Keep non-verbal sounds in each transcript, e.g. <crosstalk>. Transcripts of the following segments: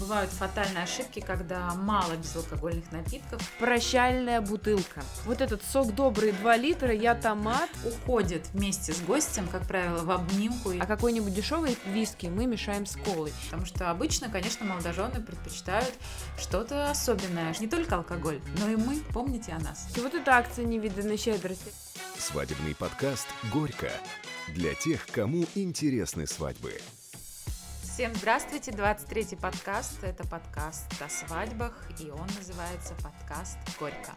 Бывают фатальные ошибки, когда мало безалкогольных напитков. Прощальная бутылка. Вот этот сок добрый 2 литра, я томат. Уходит вместе с гостем, как правило, в обнимку. А какой-нибудь дешевый виски мы мешаем с колой. Потому что обычно, конечно, молодожены предпочитают что-то особенное. Не только алкоголь, но и мы, помните о нас. И вот эта акция невиданной щедрости. Свадебный подкаст «Горько» для тех, кому интересны свадьбы. Всем здравствуйте, 23-й подкаст. Это подкаст о свадьбах, и он называется подкаст «Горько».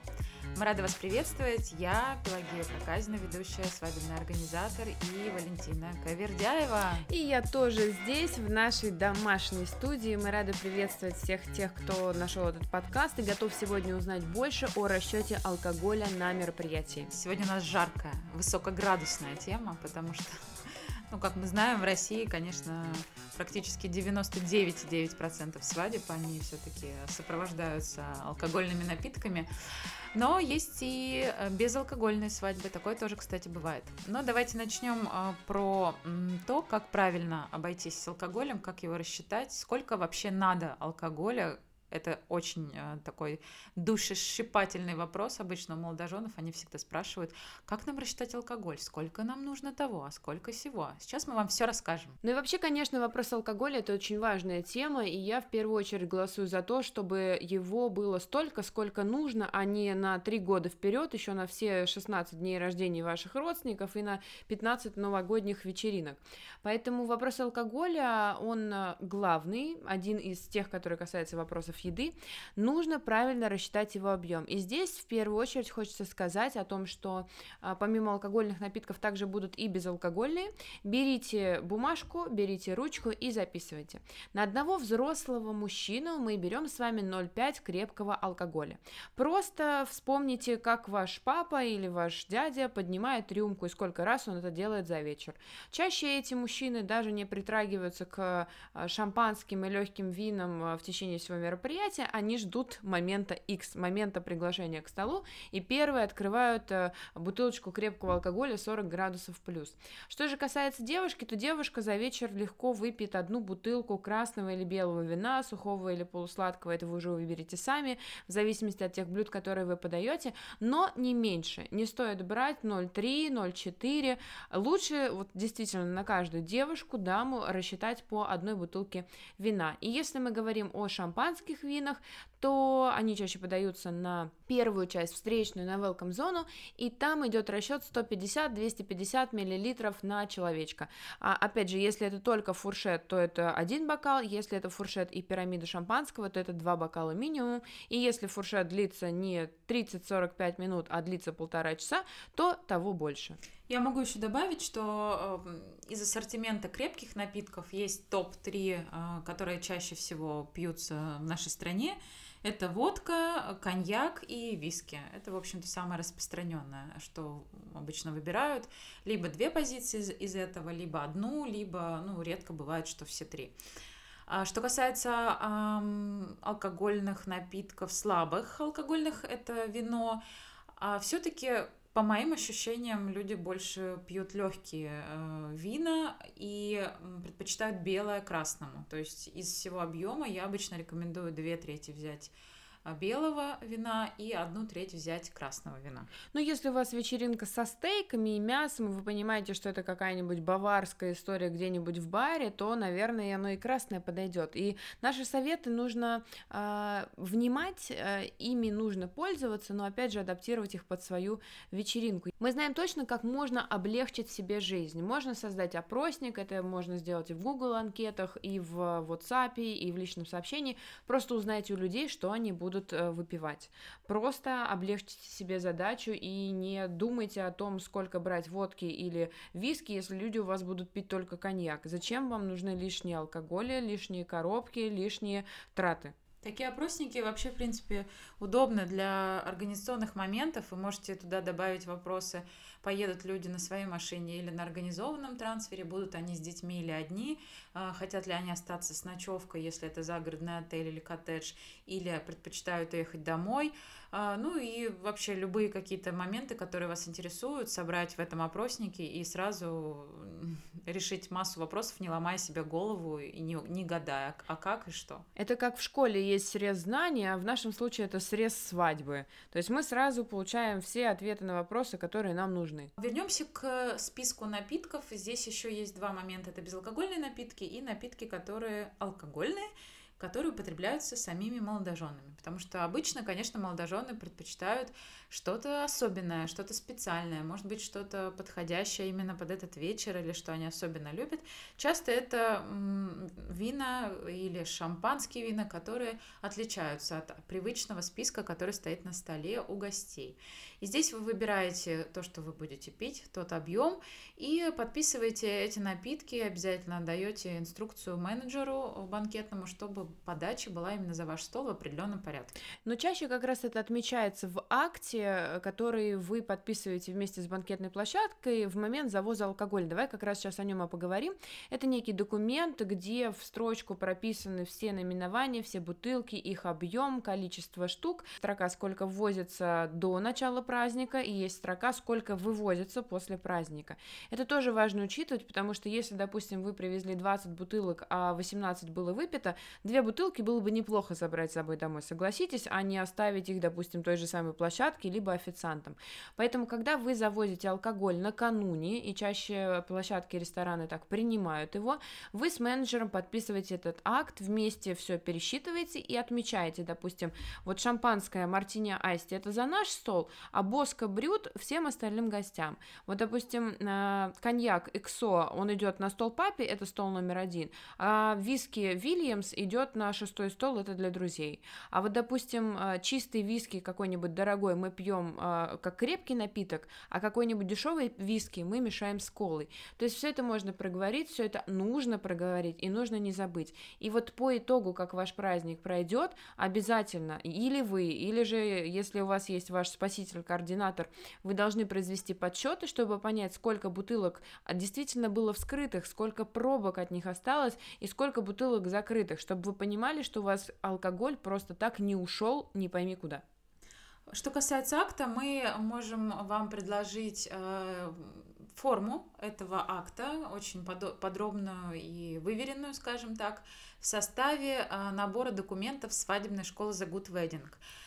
Мы рады вас приветствовать. Я Пелагея Проказина, ведущая свадебный организатор, и Валентина Кавердяева. И я тоже здесь, в нашей домашней студии. Мы рады приветствовать всех тех, кто нашел этот подкаст и готов сегодня узнать больше о расчете алкоголя на мероприятии. Сегодня у нас жаркая, высокоградусная тема, потому что ну, как мы знаем, в России, конечно, практически 99,9% свадеб, они все-таки сопровождаются алкогольными напитками. Но есть и э, безалкогольные свадьбы, такое тоже, кстати, бывает. Но давайте начнем э, про то, как правильно обойтись с алкоголем, как его рассчитать, сколько вообще надо алкоголя это очень э, такой душесчипательный вопрос обычно у молодоженов. Они всегда спрашивают, как нам рассчитать алкоголь, сколько нам нужно того, а сколько всего. Сейчас мы вам все расскажем. Ну и вообще, конечно, вопрос алкоголя это очень важная тема, и я в первую очередь голосую за то, чтобы его было столько, сколько нужно, а не на три года вперед, еще на все 16 дней рождения ваших родственников и на 15 новогодних вечеринок. Поэтому вопрос алкоголя, он э, главный, один из тех, который касается вопросов еды, нужно правильно рассчитать его объем. И здесь в первую очередь хочется сказать о том, что а, помимо алкогольных напитков также будут и безалкогольные. Берите бумажку, берите ручку и записывайте. На одного взрослого мужчину мы берем с вами 0,5 крепкого алкоголя. Просто вспомните, как ваш папа или ваш дядя поднимает рюмку и сколько раз он это делает за вечер. Чаще эти мужчины даже не притрагиваются к а, шампанским и легким винам а, в течение всего мероприятия, мероприятия, они ждут момента X, момента приглашения к столу, и первые открывают э, бутылочку крепкого алкоголя 40 градусов плюс. Что же касается девушки, то девушка за вечер легко выпьет одну бутылку красного или белого вина, сухого или полусладкого, это вы уже выберете сами, в зависимости от тех блюд, которые вы подаете, но не меньше. Не стоит брать 0,3, 0,4. Лучше вот действительно на каждую девушку, даму рассчитать по одной бутылке вина. И если мы говорим о шампанских винах, то они чаще подаются на первую часть встречную, на welcome зону, и там идет расчет 150-250 мл на человечка. А, опять же, если это только фуршет, то это один бокал, если это фуршет и пирамида шампанского, то это два бокала минимум, и если фуршет длится не 30-45 минут, а длится полтора часа, то того больше. Я могу еще добавить, что э, из ассортимента крепких напитков есть топ-3, э, которые чаще всего пьются в нашей стране. Это водка, коньяк и виски. Это, в общем-то, самое распространенное, что обычно выбирают. Либо две позиции из, из этого, либо одну, либо, ну, редко бывает, что все три. А что касается эм, алкогольных напитков, слабых алкогольных, это вино, а все-таки по моим ощущениям, люди больше пьют легкие э, вина и предпочитают белое красному. То есть из всего объема я обычно рекомендую две трети взять белого вина и одну треть взять красного вина. Ну, если у вас вечеринка со стейками и мясом, вы понимаете, что это какая-нибудь баварская история где-нибудь в баре, то, наверное, оно и красное подойдет. И наши советы нужно э, внимать, э, ими нужно пользоваться, но, опять же, адаптировать их под свою вечеринку. Мы знаем точно, как можно облегчить себе жизнь. Можно создать опросник, это можно сделать и в Google анкетах, и в WhatsApp, и в личном сообщении. Просто узнайте у людей, что они будут будут э, выпивать. Просто облегчите себе задачу и не думайте о том, сколько брать водки или виски, если люди у вас будут пить только коньяк. Зачем вам нужны лишние алкоголи, лишние коробки, лишние траты? Такие опросники вообще, в принципе, удобны для организационных моментов. Вы можете туда добавить вопросы, поедут люди на своей машине или на организованном трансфере, будут они с детьми или одни, а, хотят ли они остаться с ночевкой, если это загородный отель или коттедж, или предпочитают ехать домой. А, ну и вообще любые какие-то моменты, которые вас интересуют, собрать в этом опроснике и сразу <laughs> решить массу вопросов, не ломая себе голову и не, не гадая, а как и что. Это как в школе есть срез знаний, а в нашем случае это срез свадьбы. То есть мы сразу получаем все ответы на вопросы, которые нам нужны. Вернемся к списку напитков. Здесь еще есть два момента. Это безалкогольные напитки и напитки, которые алкогольные которые употребляются самими молодоженами. Потому что обычно, конечно, молодожены предпочитают что-то особенное, что-то специальное, может быть, что-то подходящее именно под этот вечер или что они особенно любят. Часто это вина или шампанские вина, которые отличаются от привычного списка, который стоит на столе у гостей. И здесь вы выбираете то, что вы будете пить, тот объем, и подписываете эти напитки, обязательно даете инструкцию менеджеру банкетному, чтобы подача была именно за ваш стол в определенном порядке. Но чаще как раз это отмечается в акте, который вы подписываете вместе с банкетной площадкой в момент завоза алкоголя. Давай как раз сейчас о нем и поговорим. Это некий документ, где в строчку прописаны все наименования, все бутылки, их объем, количество штук, строка, сколько ввозится до начала праздника, и есть строка, сколько вывозится после праздника. Это тоже важно учитывать, потому что если, допустим, вы привезли 20 бутылок, а 18 было выпито, две бутылки было бы неплохо забрать с собой домой, согласитесь, а не оставить их, допустим, той же самой площадке, либо официантам. Поэтому, когда вы завозите алкоголь накануне, и чаще площадки рестораны так принимают его, вы с менеджером подписываете этот акт, вместе все пересчитываете и отмечаете, допустим, вот шампанское мартини айсти это за наш стол, а боска брют всем остальным гостям. Вот, допустим, э, коньяк XO, он идет на стол папе, это стол номер один, а виски Вильямс идет на шестой стол, это для друзей. А вот, допустим, э, чистый виски какой-нибудь дорогой мы пьем э, как крепкий напиток, а какой-нибудь дешевый виски мы мешаем с колой. То есть все это можно проговорить, все это нужно проговорить и нужно не забыть. И вот по итогу, как ваш праздник пройдет, обязательно или вы, или же, если у вас есть ваш спаситель координатор, вы должны произвести подсчеты, чтобы понять, сколько бутылок действительно было вскрытых, сколько пробок от них осталось и сколько бутылок закрытых, чтобы вы понимали, что у вас алкоголь просто так не ушел, не пойми куда. Что касается акта, мы можем вам предложить э, форму этого акта, очень подробную и выверенную, скажем так, в составе э, набора документов свадебной школы The Good Wedding.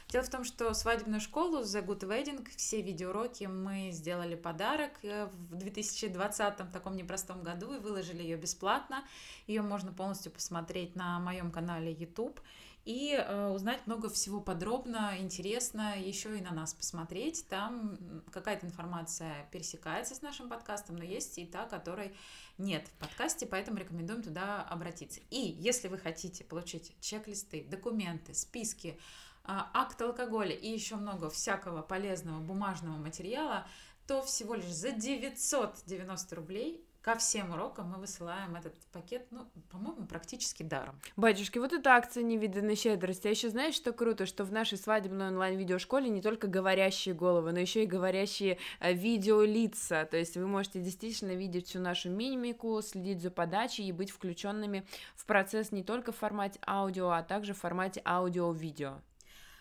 Дело в том, что свадебную школу The Good Wedding, все видеоуроки мы сделали подарок э, в 2020 таком непростом году и выложили ее бесплатно. Ее можно полностью посмотреть на моем канале YouTube и э, узнать много всего подробно, интересно, еще и на нас посмотреть. Там какая-то информация пересекается с нашим подкастом, но есть и та, которой нет в подкасте, поэтому рекомендуем туда обратиться. И если вы хотите получить чек-листы, документы, списки, а, акт алкоголя и еще много всякого полезного бумажного материала, то всего лишь за 990 рублей ко всем урокам мы высылаем этот пакет, ну, по-моему, практически даром. Батюшки, вот эта акция невиданной щедрости. А еще знаешь, что круто, что в нашей свадебной онлайн-видеошколе не только говорящие головы, но еще и говорящие э, видеолица. То есть вы можете действительно видеть всю нашу мимику, следить за подачей и быть включенными в процесс не только в формате аудио, а также в формате аудио-видео.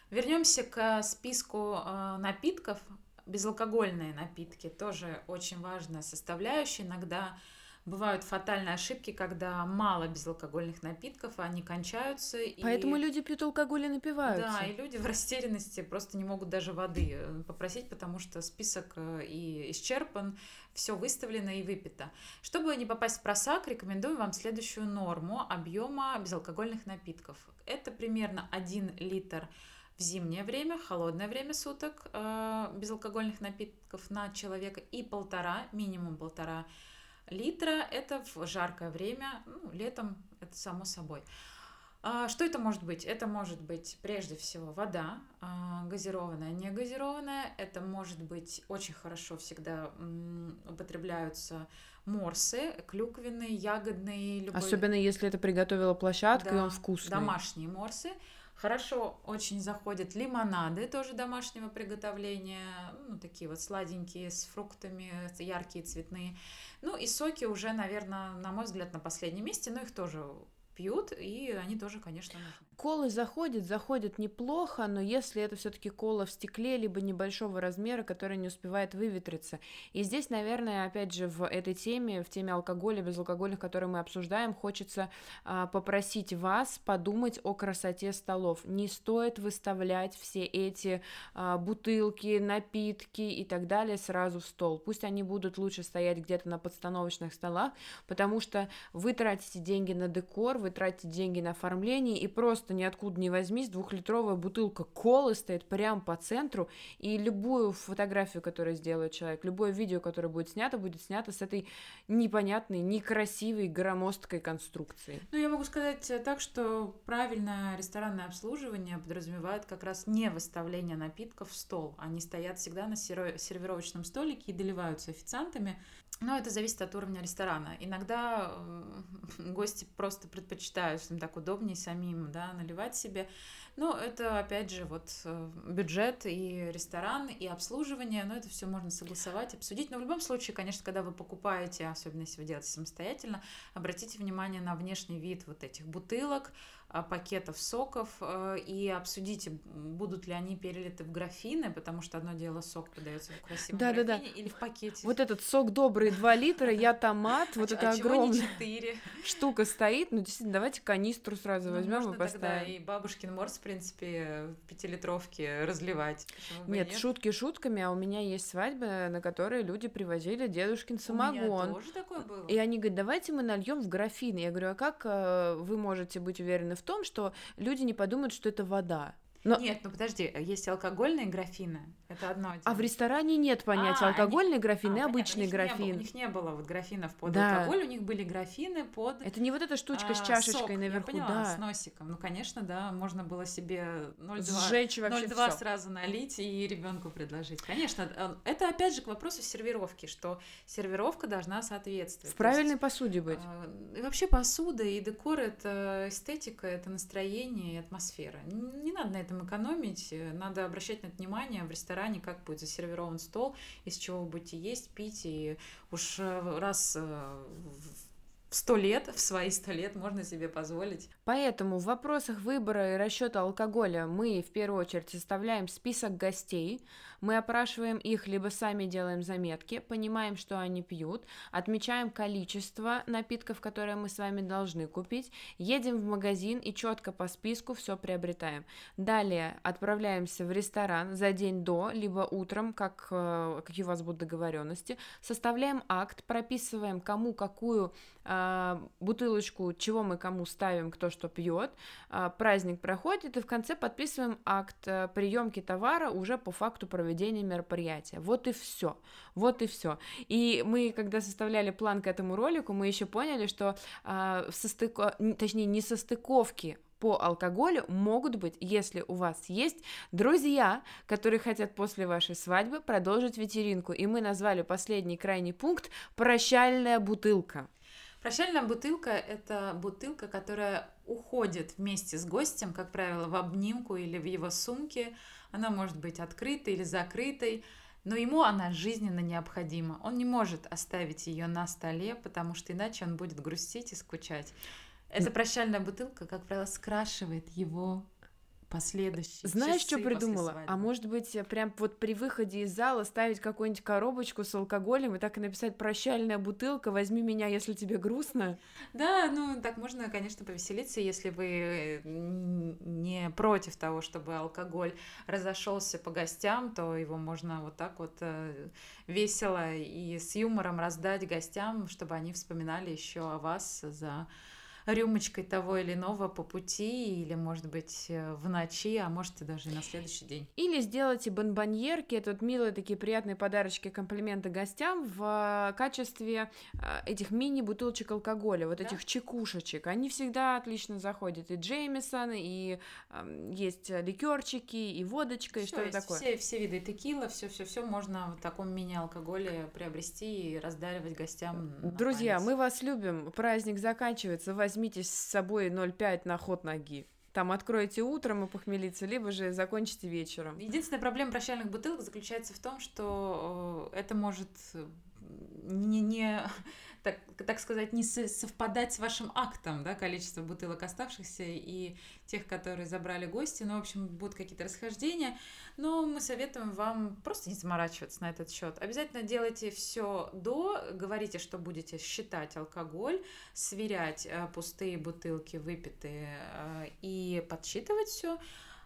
Вернемся к списку э, напитков. Безалкогольные напитки тоже очень важная составляющая. Иногда бывают фатальные ошибки, когда мало безалкогольных напитков, они кончаются. Поэтому и... люди пьют алкоголь и напиваются. Да, и люди в растерянности просто не могут даже воды э, попросить, потому что список э, и исчерпан, все выставлено и выпито. Чтобы не попасть в просак, рекомендую вам следующую норму объема безалкогольных напитков. Это примерно 1 литр в зимнее время, холодное время суток э, безалкогольных напитков на человека и полтора, минимум полтора литра это в жаркое время, ну, летом это само собой. А, что это может быть? Это может быть прежде всего вода, а, газированная, не газированная. Это может быть очень хорошо всегда употребляются морсы, клюквенные, ягодные. Любой... Особенно если это приготовила площадка да, и он вкусный. Домашние морсы. Хорошо очень заходят лимонады, тоже домашнего приготовления, ну, такие вот сладенькие, с фруктами, яркие, цветные. Ну, и соки уже, наверное, на мой взгляд, на последнем месте, но их тоже пьют, и они тоже, конечно, нужны. Колы заходят, заходят неплохо, но если это все-таки кола в стекле, либо небольшого размера, которая не успевает выветриться. И здесь, наверное, опять же, в этой теме, в теме алкоголя, безалкогольных, которые мы обсуждаем, хочется а, попросить вас подумать о красоте столов. Не стоит выставлять все эти а, бутылки, напитки и так далее сразу в стол. Пусть они будут лучше стоять где-то на подстановочных столах, потому что вы тратите деньги на декор, вы тратите деньги на оформление, и просто ниоткуда не возьмись, двухлитровая бутылка колы стоит прямо по центру, и любую фотографию, которую сделает человек, любое видео, которое будет снято, будет снято с этой непонятной, некрасивой, громоздкой конструкции. Ну, я могу сказать так, что правильное ресторанное обслуживание подразумевает как раз не выставление напитков в стол. Они стоят всегда на сервировочном столике и доливаются официантами. Но это зависит от уровня ресторана. Иногда <laughs> гости просто предпочитают, что им так удобнее самим да, наливать себе. Но это, опять же, вот э, бюджет и ресторан, и обслуживание, но это все можно согласовать, обсудить. Но в любом случае, конечно, когда вы покупаете, особенно если вы делаете самостоятельно, обратите внимание на внешний вид вот этих бутылок, пакетов соков э, и обсудите, будут ли они перелиты в графины, потому что одно дело сок подается в красивом да, графине да, да. или в пакете. Вот этот сок добрый 2 литра, я томат, вот а эта огромная штука стоит, ну действительно, давайте канистру сразу ну, возьмем и поставим. Тогда и бабушкин морс, в принципе, в пятилитровке разливать. Нет, нет, шутки шутками, а у меня есть свадьбы, на которые люди привозили дедушкин самогон. У меня тоже такое было. И они говорят, давайте мы нальем в графин. Я говорю, а как э, вы можете быть уверены в том, что люди не подумают, что это вода. Но... Нет, ну подожди, есть алкогольные графины, это одно дело. А в ресторане нет понятия а, алкогольные они... графины а, и обычные графины. у них не было вот графинов под да. алкоголь, у них были графины под... Это не вот эта штучка а, с чашечкой сок, наверху, я поняла, да. с носиком. Ну, конечно, да, можно было себе 0,2 сразу налить и ребенку предложить. Конечно, э, это опять же к вопросу сервировки, что сервировка должна соответствовать. В правильной есть, посуде быть. Э, и вообще посуда и декор — это эстетика, это настроение и атмосфера. Не надо на этом этом экономить, э, надо обращать на это внимание в ресторане, как будет засервирован стол, из чего вы будете есть, пить, и уж э, раз э, сто лет, в свои сто лет можно себе позволить. Поэтому в вопросах выбора и расчета алкоголя мы в первую очередь составляем список гостей, мы опрашиваем их, либо сами делаем заметки, понимаем, что они пьют, отмечаем количество напитков, которые мы с вами должны купить, едем в магазин и четко по списку все приобретаем. Далее отправляемся в ресторан за день до, либо утром, как, э, какие у вас будут договоренности, составляем акт, прописываем кому какую э, бутылочку, чего мы кому ставим, кто что пьет, э, праздник проходит, и в конце подписываем акт э, приемки товара уже по факту проведения мероприятия. Вот и все. Вот и все. И мы, когда составляли план к этому ролику, мы еще поняли, что э, состыко... точнее, не состыковки по алкоголю могут быть, если у вас есть друзья, которые хотят после вашей свадьбы продолжить вечеринку. И мы назвали последний крайний пункт «прощальная бутылка». Прощальная бутылка – это бутылка, которая уходит вместе с гостем, как правило, в обнимку или в его сумке, она может быть открытой или закрытой, но ему она жизненно необходима. Он не может оставить ее на столе, потому что иначе он будет грустить и скучать. Эта прощальная бутылка, как правило, скрашивает его последующие Знаешь, что придумала? А может быть, прям вот при выходе из зала ставить какую-нибудь коробочку с алкоголем и так и написать «прощальная бутылка, возьми меня, если тебе грустно»? Да, ну так можно, конечно, повеселиться, если вы не против того, чтобы алкоголь разошелся по гостям, то его можно вот так вот э, весело и с юмором раздать гостям, чтобы они вспоминали еще о вас за рюмочкой того или иного по пути, или, может быть, э, в ночи, а может, и даже на следующий день. Или сделайте бонбоньерки, это вот милые такие приятные подарочки, комплименты гостям в э, качестве э, этих мини-бутылочек алкоголя, вот да? этих чекушечек. Они всегда отлично заходят. И Джеймисон, и э, есть ликерчики, и водочка, всё и что есть, такое. Все, все виды текила, все-все-все можно в таком мини-алкоголе приобрести и раздаривать гостям. Друзья, мы вас любим. Праздник заканчивается. 8 возьмитесь с собой 0,5 на ход ноги там откроете утром и похмелиться, либо же закончите вечером. Единственная проблема прощальных бутылок заключается в том, что э, это может э, не, не так, так сказать, не совпадать с вашим актом, да, количество бутылок оставшихся и тех, которые забрали гости. Ну, в общем, будут какие-то расхождения. Но мы советуем вам просто не заморачиваться на этот счет. Обязательно делайте все до, говорите, что будете считать алкоголь, сверять э, пустые бутылки, выпитые, э, и подсчитывать все.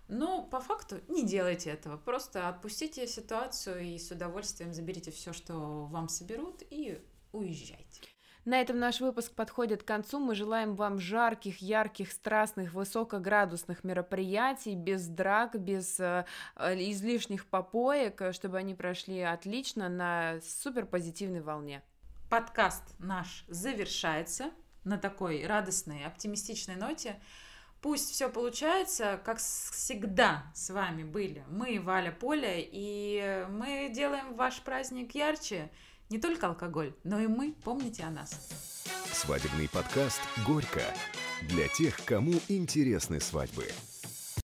Но по факту не делайте этого. Просто отпустите ситуацию и с удовольствием заберите все, что вам соберут, и уезжайте. На этом наш выпуск подходит к концу. Мы желаем вам жарких, ярких, страстных, высокоградусных мероприятий, без драк, без э, излишних попоек, чтобы они прошли отлично на супер позитивной волне. Подкаст наш завершается на такой радостной, оптимистичной ноте. Пусть все получается, как всегда с вами были мы, Валя Поля, и мы делаем ваш праздник ярче. Не только алкоголь, но и мы, помните о нас. Свадебный подкаст «Горько» для тех, кому интересны свадьбы.